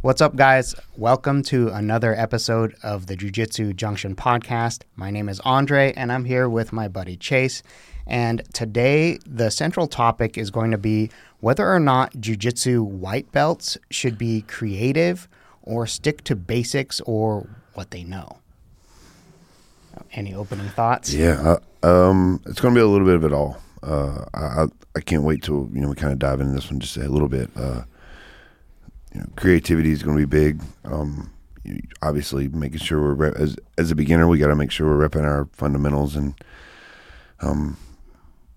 What's up, guys? Welcome to another episode of the Jiu Jitsu Junction podcast. My name is Andre, and I'm here with my buddy Chase. And today, the central topic is going to be whether or not Jiu Jitsu white belts should be creative or stick to basics or what they know. Any opening thoughts? Yeah, uh, um, it's going to be a little bit of it all. Uh, I I can't wait till you know we kind of dive into this one just a little bit. Uh, you know, creativity is going to be big. Um, obviously, making sure we're rep- as as a beginner, we got to make sure we're repping our fundamentals and um.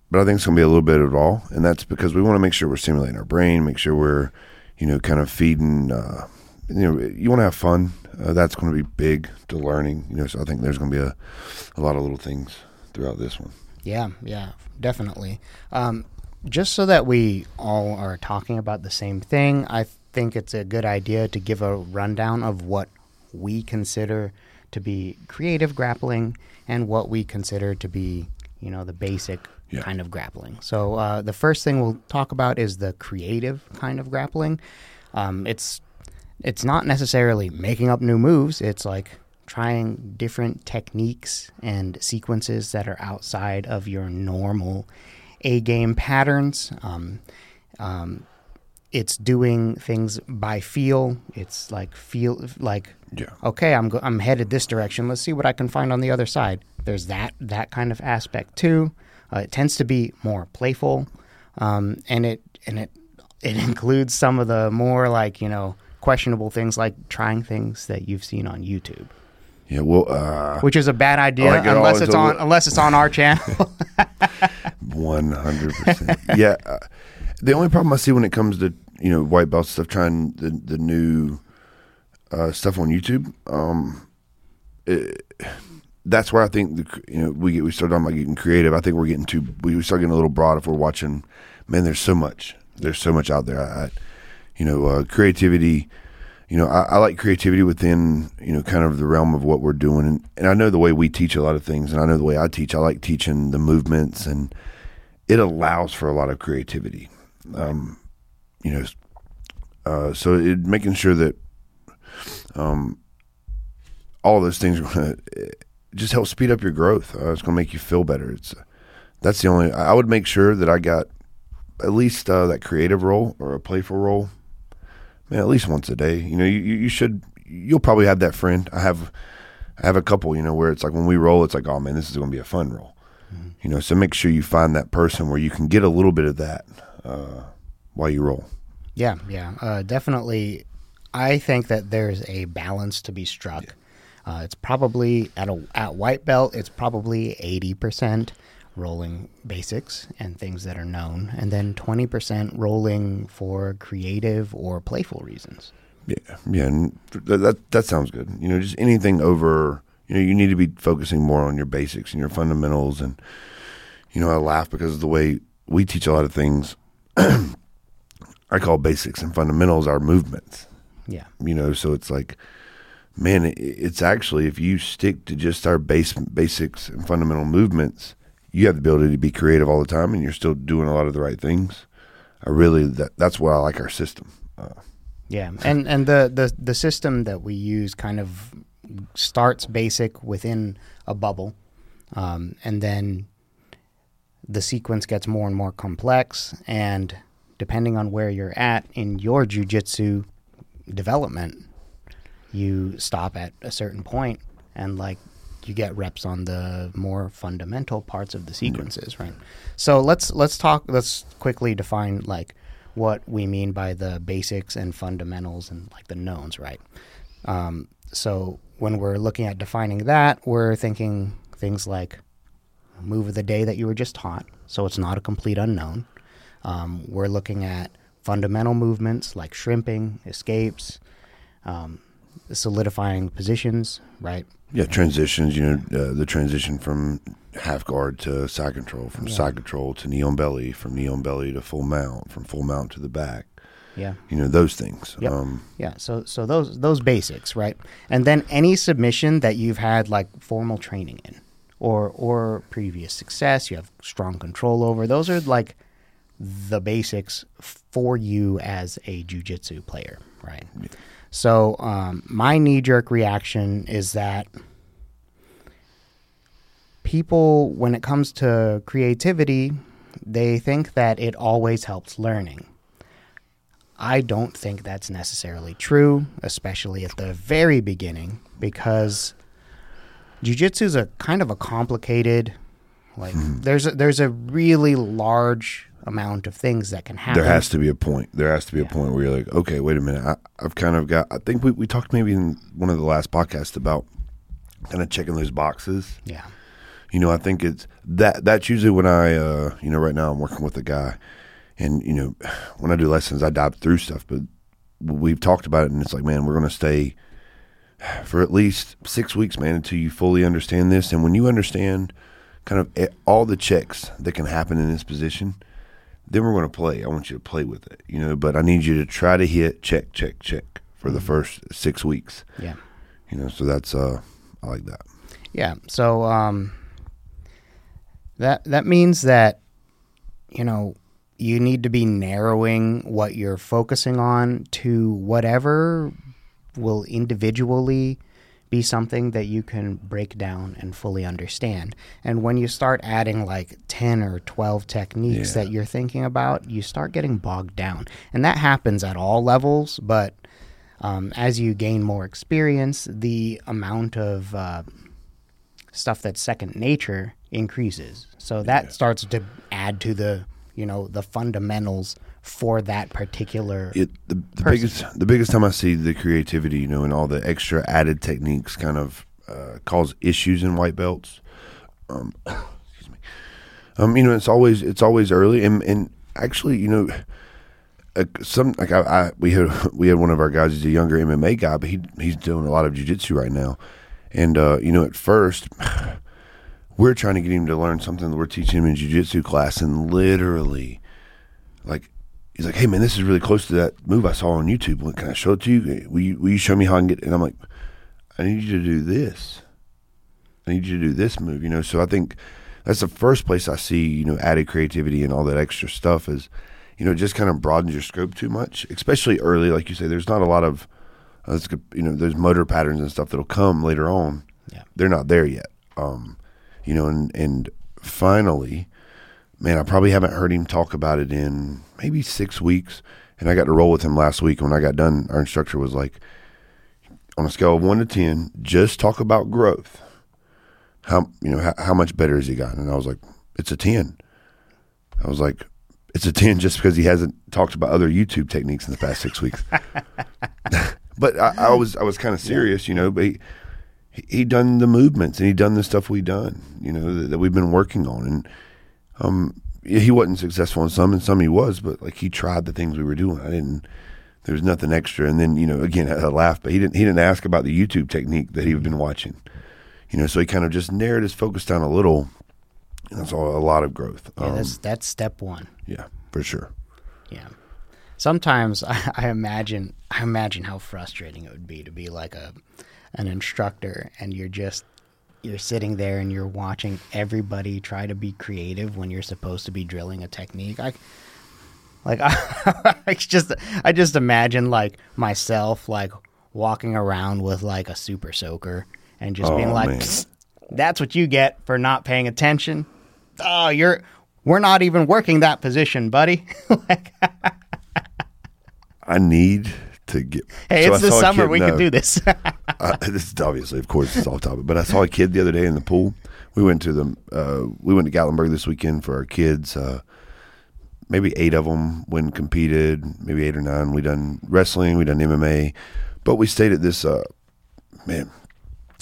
But I think it's going to be a little bit of it all, and that's because we want to make sure we're stimulating our brain, make sure we're, you know, kind of feeding. Uh, you know, you want to have fun. Uh, that's going to be big to learning. You know, so I think there's going to be a, a lot of little things throughout this one. Yeah, yeah, definitely. Um, just so that we all are talking about the same thing, I think it's a good idea to give a rundown of what we consider to be creative grappling and what we consider to be, you know, the basic Yeah. kind of grappling. So uh, the first thing we'll talk about is the creative kind of grappling. Um, it's it's not necessarily making up new moves. It's like trying different techniques and sequences that are outside of your normal A game patterns. Um, um, it's doing things by feel. It's like feel like Yeah. okay, I'm go- I'm headed this direction. Let's see what I can find on the other side. There's that that kind of aspect too. Uh, it tends to be more playful, um, and it and it it includes some of the more like you know questionable things like trying things that you've seen on YouTube, Yeah. Well, uh, which is a bad idea like it unless it's on unless it's on our channel. One hundred percent. Yeah. Uh, the only problem I see when it comes to you know white belt stuff, trying the the new uh, stuff on YouTube, um, it, that's where I think the, you know we get we start talking about getting creative. I think we're getting too we start getting a little broad if we're watching. Man, there's so much. There's so much out there. I, I you know, uh, creativity. You know, I, I like creativity within you know kind of the realm of what we're doing, and, and I know the way we teach a lot of things, and I know the way I teach. I like teaching the movements, and it allows for a lot of creativity. Um, you know, uh, so it, making sure that um, all those things are going to just help speed up your growth. Uh, it's going to make you feel better. It's that's the only. I would make sure that I got at least uh, that creative roll or a playful roll. Man, at least once a day. You know, you, you should. You'll probably have that friend. I have. I have a couple. You know, where it's like when we roll, it's like, oh man, this is going to be a fun roll. You know, so make sure you find that person where you can get a little bit of that uh, while you roll. Yeah, yeah, uh, definitely. I think that there's a balance to be struck. Uh, it's probably at a at white belt. It's probably eighty percent rolling basics and things that are known, and then twenty percent rolling for creative or playful reasons. Yeah, yeah, that, that that sounds good. You know, just anything over. You know, you need to be focusing more on your basics and your fundamentals. And you know, I laugh because of the way we teach a lot of things. I call basics and fundamentals our movements. Yeah, You know, so it's like, man, it, it's actually if you stick to just our base basics and fundamental movements, you have the ability to be creative all the time, and you're still doing a lot of the right things. I really that that's why I like our system. Uh, yeah, and and the the the system that we use kind of starts basic within a bubble, um, and then the sequence gets more and more complex. And depending on where you're at in your jujitsu development, you stop at a certain point and like you get reps on the more fundamental parts of the sequences, right? So let's let's talk. Let's quickly define like what we mean by the basics and fundamentals and like the knowns, right? Um, so when we're looking at defining that, we're thinking things like move of the day that you were just taught, so it's not a complete unknown. Um, we're looking at fundamental movements like shrimping, escapes, um, solidifying positions, right? Yeah, transitions. You know, uh, the transition from half guard to side control, from side control to knee on belly, from knee on belly to full mount, from full mount to the back. Yeah. You know, those things. Yep. Um, Yeah, so so those those basics, right? And then any submission that you've had like formal training in or or previous success, you have strong control over. Those are like the basics for you as a jujitsu player, right? So um, my knee jerk reaction is that people, when it comes to creativity, they think that it always helps learning. I don't think that's necessarily true, especially at the very beginning, because jujitsu is a kind of a complicated, like there's a, there's a really large amount of things that can happen. There has to be a point. There has to be a point where you're like, okay, wait a minute. I, I've kind of got. I think we, we talked maybe in one of the last podcasts about kind of checking those boxes. yeah, You know, I think it's that. That's usually when I, uh, you know, right now I'm working with a guy, and you know, when I do lessons, I dive through stuff. But we've talked about it, and it's like, man, we're going to stay for at least six weeks, man, until you fully understand this. And when you understand kind of all the checks that can happen in this position, then we're going to play. I want you to play with it, you know. But I need you to try to hit check, check, check for the first six weeks, yeah. you know. So that's uh, I like that. Yeah. So um, that that means that you know you need to be narrowing what you're focusing on to whatever will individually be something that you can break down and fully understand. And when you start adding like 10 or 12 techniques Yeah. that you're thinking about, you start getting bogged down. And that happens at all levels, but um, as you gain more experience, the amount of uh, stuff that's second nature increases. So that starts to add to the, you know, the fundamentals for that particular. it the, the biggest the biggest time I see the creativity, you know, and all the extra added techniques kind of uh, cause issues in white belts. Um, excuse me. Um, you know, it's always it's always early, and and actually, you know, uh, some like I, I we had we had one of our guys. He's a younger MMA guy, but he he's doing a lot of jujitsu right now, and uh, you know, at first. We're trying to get him to learn something that we're teaching him in jujitsu class, and literally, like he's like, "Hey man, this is really close to that move I saw on YouTube. Can I show it to you? Will you will you show me how I can get?" And I'm like, "I need you to do this. I need you to do this move." You know, so I think that's the first place I see you know added creativity and all that extra stuff is, you know, it just kind of broadens your scope too much, especially early. Like you say, there's not a lot of, uh, you know, there's motor patterns and stuff that'll come later on. Yeah. they're not there yet. Um, you know, and and finally man, I probably haven't heard him talk about it in maybe six weeks. And I got to roll with him last week. And when I got done, our instructor was like, on a scale of one to ten, just talk about growth. How you know how, how much better has he gotten? And I was like, it's a ten. I was like, it's a ten just because he hasn't talked about other YouTube techniques in the past six weeks. but I, I was I was kind of serious, you know. But he, he he done the movements and he done the stuff we done, you know, that, that we've been working on, and um, he wasn't successful in some, and some he was, but like he tried the things we were doing. I didn't. There was nothing extra, and then you know, again, I laughed, but he didn't. He didn't ask about the YouTube technique that he'd been watching, you know. So he kind of just narrowed his focus down a little, and that's all, a lot of growth. Yeah, Um, that's that's step one. yeah, for sure. Yeah. Sometimes I, I imagine I imagine how frustrating it would be to be like a an instructor and you're just you're sitting there and you're watching everybody try to be creative when you're supposed to be drilling a technique. I like I, I just I just imagine like myself like walking around with like a super soaker and just being Oh, like that's what you get for not paying attention. Oh, you're we're not even working that position, buddy. like I need to get. Hey, so it's I the summer. kid- We no. can do this. uh, this is obviously, of course, it's off topic. But I saw a kid the other day in the pool. We went to the uh, we went to Gatlinburg this weekend for our kids. Uh, maybe eight of them when competed. Maybe eight or nine. We done wrestling. We done MMA, but we stayed at this uh, man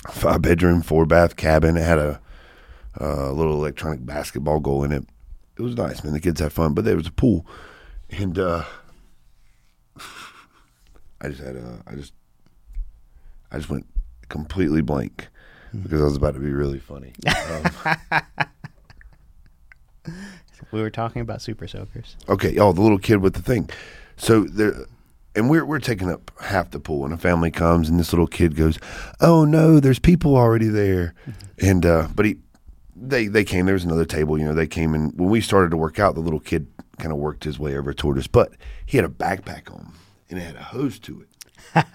five bedroom, four bath cabin. It had a, uh little electronic basketball goal in it. It was nice, man. The kids had fun, but there was a pool, and uh, I just had a, I just I just went completely blank because I was about to be really funny. Um, we were talking about super soakers. okay, oh, the little kid with the thing. So there, and we're we're taking up half the pool, and a family comes, and this little kid goes, "Oh no, there's people already there," and uh, but he. They they came. There was another table. You know, they came and when we started to work out, the little kid kind of worked his way over toward us. But he had a backpack on and it had a hose to it.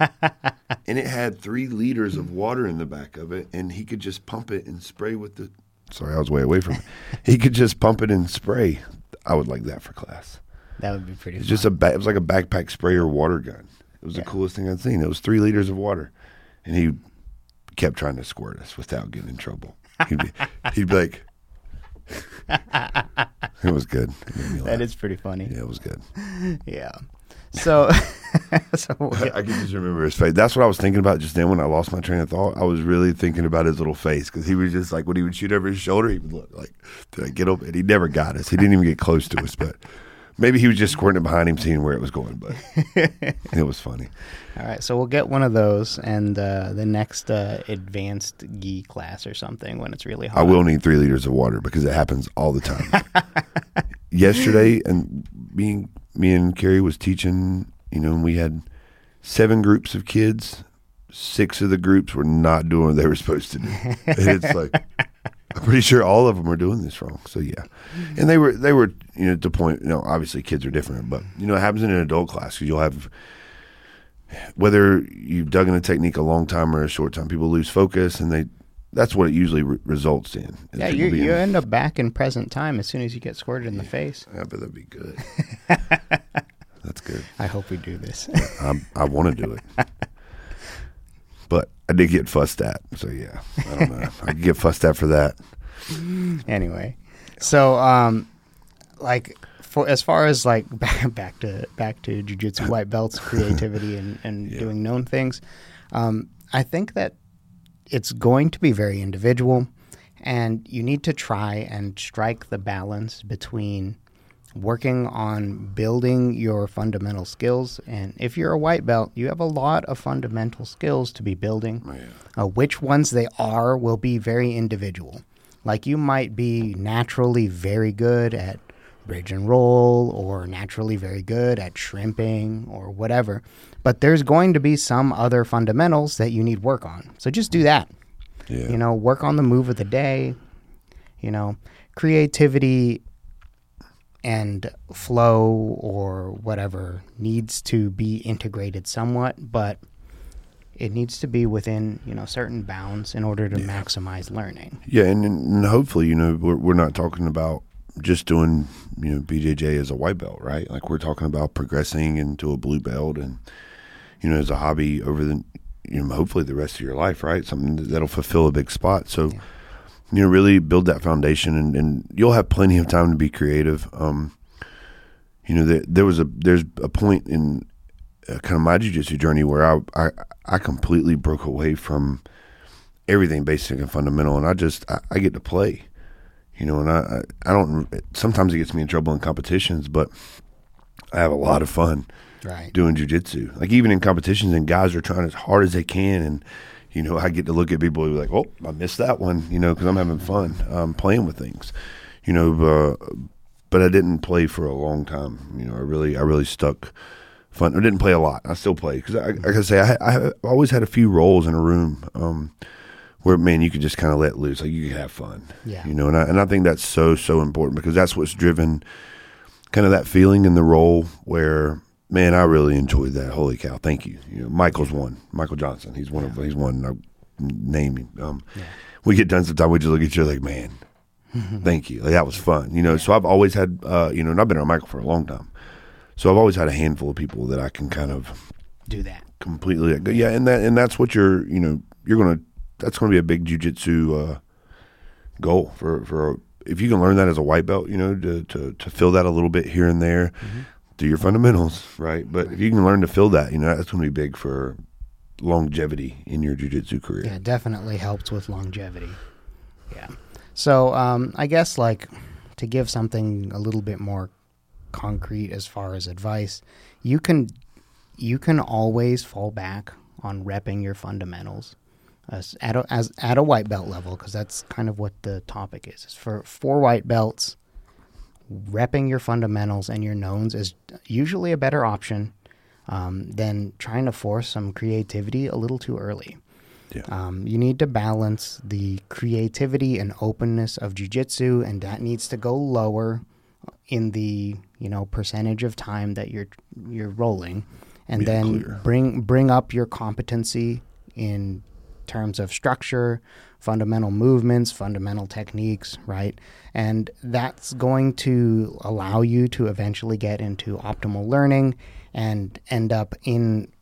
and it had three liters of water in the back of it, and he could just pump it and spray with the. Sorry, I was way away from it. He could just pump it and spray. I would like that for class. That would be pretty. It's just a ba- it was like a backpack sprayer water gun. It was Yeah. the coolest thing I'd seen. It was three liters of water, and he kept trying to squirt us without getting in trouble. He'd be, he'd be like, "It was good." It made me that is pretty funny. yeah, it was good. Yeah. So, so I, I can just remember his face. That's what I was thinking about just then when I lost my train of thought. I was really thinking about his little face because he was just like when he would shoot over his shoulder, he would look like, "Did I get up?" And he never got us. He didn't even get close to us, but. Maybe he was just squirting it behind him, seeing where it was going, but it was funny. all right. So we'll get one of those, and uh, the next uh, advanced gi class or something when it's really hot. I will need three liters of water because it happens all the time. Yesterday, and me, me and Carrie was teaching. You know, and we had seven groups of kids. Six of the groups were not doing what they were supposed to do. and it's like I'm pretty sure all of them are doing this wrong. So yeah, and they were they were you know at the point. You know, obviously kids are different, but you know it happens in an adult class because you'll have whether you've dug in a technique a long time or a short time, people lose focus, and they that's what it usually re- results in. Yeah, you, you end up back in present time as soon as you get squirted in the face. Yeah, but that'd be good. that's good. I hope we do this. I I want to do it, but I did get fussed at. So yeah, I don't know. I get fussed at for that. anyway, so um, like for as far as like back, back to back to jujitsu white belts creativity and and Yeah. doing known things, um, I think that it's going to be very individual, and you need to try and strike the balance between working on building your fundamental skills. And if you're a white belt, you have a lot of fundamental skills to be building. Uh, which ones they are will be very individual. Like you might be naturally very good at bridge and roll, or naturally very good at shrimping, or whatever. But there's going to be some other fundamentals that you need work on. So just do that. Yeah, You know, work on the move of the day. You know, creativity and flow or whatever needs to be integrated somewhat, but it needs to be within you know certain bounds in order to maximize learning. yeah, and, and hopefully, you know, we're we're not talking about just doing you know BJJ as a white belt, right? Like we're talking about progressing into a blue belt and you know as a hobby over the you know hopefully the rest of your life, right? Something that- that'll fulfill a big spot. So you know really build that foundation, and, and you'll have plenty of time to be creative. Um, you know, there, there was a there's a point in uh, kind of my jujitsu journey where I, I I completely broke away from everything basic and fundamental, and I just I, I get to play, you know, and I I don't sometimes it gets me in trouble in competitions, but I have a lot of fun Right. doing jujitsu. Like even in competitions, and guys are trying as hard as they can, and you know I get to look at people who are like, oh, I missed that one, you know, because I'm having fun um, playing with things, you know. Uh, but I didn't play for a long time. You know, I really I really stuck. Fun. I didn't play a lot. I still play because, I, like I say, I, I always had a few rolls in a room um, where, man, you could just kind of let loose, like you could have fun. Yeah. You know, and I and I think that's so so important because that's what's driven kind of that feeling in the roll where man, I really enjoyed that. Holy cow! Thank you. You know, Michael's one. Michael Johnson. He's one of. He's one. I name him. Um, We get done sometimes. We just look at each other like, man, thank you. Like that was fun. You know. So I've always had. Uh, you know, and I've been around Michael for a long time. So I've always had a handful of people that I can kind of Do that. completely. Yeah, and that and that's what you're. You know, you're gonna. That's going to be a big jujitsu uh, goal for for if you can learn that as a white belt. You know, to to to fill that a little bit here and there do your fundamentals, right? But if you can learn to fill that, you know, that's going to be big for longevity in your jujitsu career. Yeah, definitely helps with longevity. Yeah. So um, I guess like to give something a little bit more concrete as far as advice, you can you can always fall back on repping your fundamentals as at a, as at a white belt level because that's kind of what the topic is. Is for for white belts, repping your fundamentals and your knowns is usually a better option um, than trying to force some creativity a little too early. Yeah. Um, you need to balance the creativity and openness of jujitsu, and that needs to go lower in the you know percentage of time that you're you're rolling, and Yeah, then clear. bring bring up your competency in terms of structure, fundamental movements, fundamental techniques, right? And that's going to allow you to eventually get into optimal learning and end up in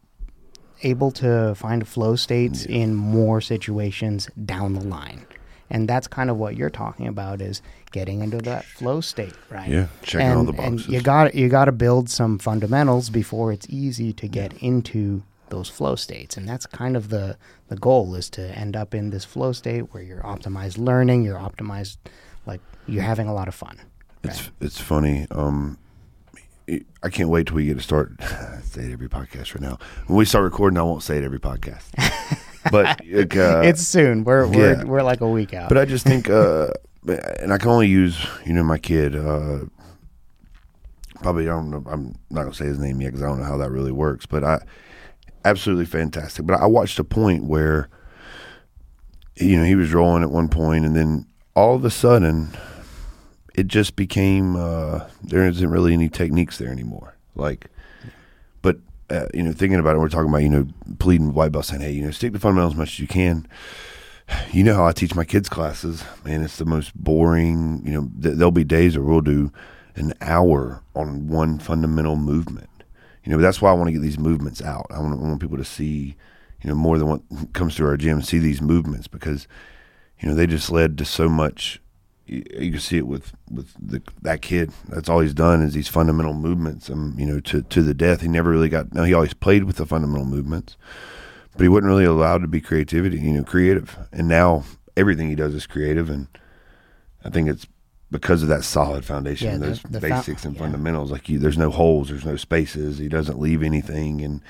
able to find flow states in more situations down the line. And that's kind of what you're talking about is getting into that flow state, right? Yeah, checking and, all the boxes. and you got you got to build some fundamentals before it's easy to get into those flow states. And that's kind of the the goal is to end up in this flow state where you're optimized learning, you're optimized like you're having a lot of fun. It's it's funny. Um, I can't wait till we get to start. I say it every podcast right now. When we start recording, I won't say it every podcast. but uh, it's soon. We're we're yeah. we're like a week out. But I just think, uh, and I can only use you know my kid. Uh, probably I don't know. I'm not gonna say his name yet because I don't know how that really works. But I absolutely fantastic. But I watched a point where you know he was rolling at one point, and then all of a sudden it just became uh, there isn't really any techniques there anymore. Like, but uh, you know, thinking about it, we're talking about you know pleading white belt saying, hey, you know, stick to fundamentals as much as you can. You know how I teach my kids classes, man. It's the most boring. You know, th- there'll be days where we'll do an hour on one fundamental movement. You know, that's why I want to get these movements out. I want, I want people to see, you know, more than what comes through our gym, see these movements because, you know, they just led to so much. You, you can see it with with the, that kid. That's all he's done is these fundamental movements. Um, you know, to to the death. He never really got. No, he always played with the fundamental movements, but he wasn't really allowed to be creativity. You know, creative. And now everything he does is creative, and I think it's because of that solid foundation, Yeah, the- those the fou- basics and yeah. fundamentals. Like you, there's no holes, there's no spaces. He doesn't leave anything, and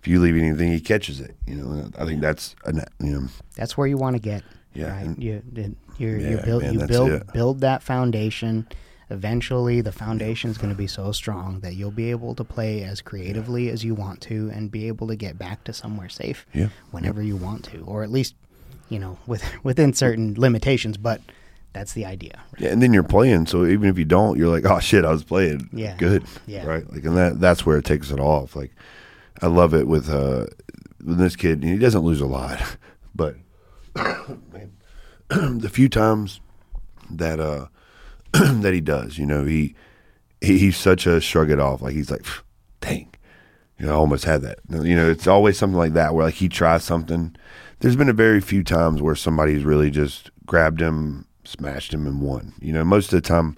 if you leave anything, he catches it. You know, I think that's a, you know, that's where you want to get. Yeah, right? and- you you Yeah, build man, you build it. build that foundation. Eventually, the foundation is going to be so strong that you'll be able to play as creatively as you want to, and be able to get back to somewhere safe whenever you want to, or at least you know with within certain limitations. But that's the idea. yeah. And then you're playing, so even if you don't, you're like, oh shit, I was playing. Yeah. good. Yeah. right. Like, and that that's where it takes it off. Like, I love it with uh with this kid. He doesn't lose a lot, but man, the few times that uh that he does, you know, he, he he's such a shrug it off. Like he's like, dang, you know, I almost had that. You know, it's always something like that where like he tries something. There's been a very few times where somebody's really just grabbed him, smashed him, and won. You know, most of the time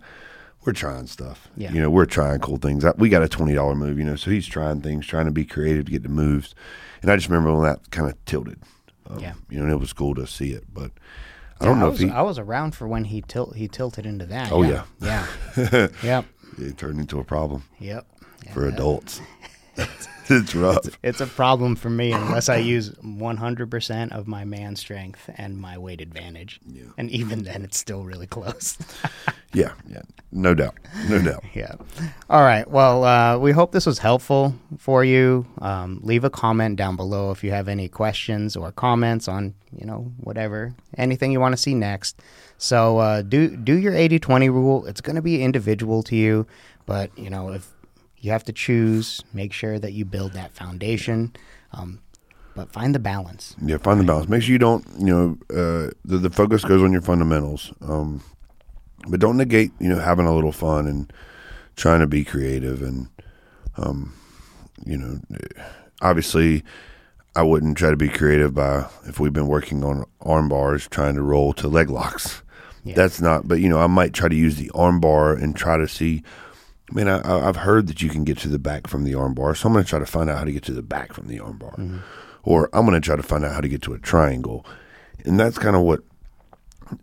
we're trying stuff. Yeah. You know, we're trying cool things. We got a twenty dollar move. You know, so he's trying things, trying to be creative to get the moves. And I just remember when that kind of tilted. Um, Yeah. You know, and it was cool to see it, but I don't know was, if he. I was around for when he tilt he tilted into that. Oh, yeah, yeah, yep, it turned into a problem yep. For that- adults. it's rough. It's a problem for me unless I use 100% of my man strength and my weight advantage. Yeah. And even then, it's still really close. Yeah, yeah, no doubt, no doubt. yeah. All right. Well, uh, we hope this was helpful for you. Um, leave a comment down below if you have any questions or comments on, you know, whatever, anything you want to see next. So uh, do do your 80-20 rule. It's going to be individual to you, but you know if you have to choose, make sure that you build that foundation. Um, but find the balance. Yeah, find the balance. Make sure you don't, you know, uh, the, the focus goes on your fundamentals, um, but don't negate, you know, having a little fun and trying to be creative. And, um, you know, obviously, I wouldn't try to be creative by if we've been working on arm bars, trying to roll to leg locks. Yeah. That's not. But you know, I might try to use the arm bar and try to see. I mean, I, I've heard that you can get to the back from the armbar, so I'm going to try to find out how to get to the back from the armbar, Mm-hmm. or I'm going to try to find out how to get to a triangle, and that's kind of what.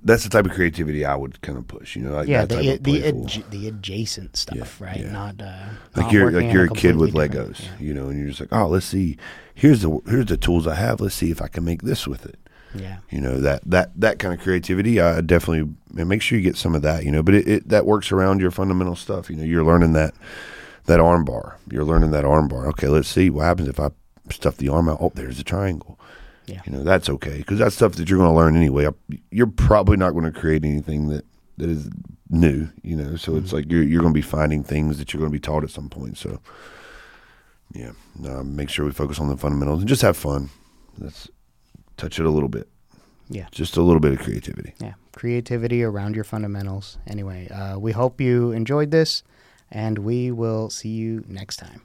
That's the type of creativity I would kind of push, you know, like yeah, the the, adj- the adjacent stuff, Yeah, right? yeah. Not uh, like not you're like you're a kid with Legos, different- you know, and you're just like, oh, let's see, here's the here's the tools I have. Let's see if I can make this with it. Yeah, You know that that that kind of creativity. I definitely and make sure you get some of that. You know, but it, it that works around your fundamental stuff. You know, you're learning that that arm bar. You're learning that arm bar. Okay, let's see what happens if I stuff the arm out. Oh, there's a triangle. Yeah. You know, that's okay because that's stuff that you're going to learn anyway. You're probably not going to create anything that that is new. You know, so Mm-hmm. it's like you're you're going to be finding things that you're going to be taught at some point. So. Yeah. No, make sure we focus on the fundamentals and just have fun. Let's touch it a little bit. Yeah. Just a little bit of creativity. Yeah, creativity around your fundamentals. Anyway, uh, we hope you enjoyed this, and we will see you next time.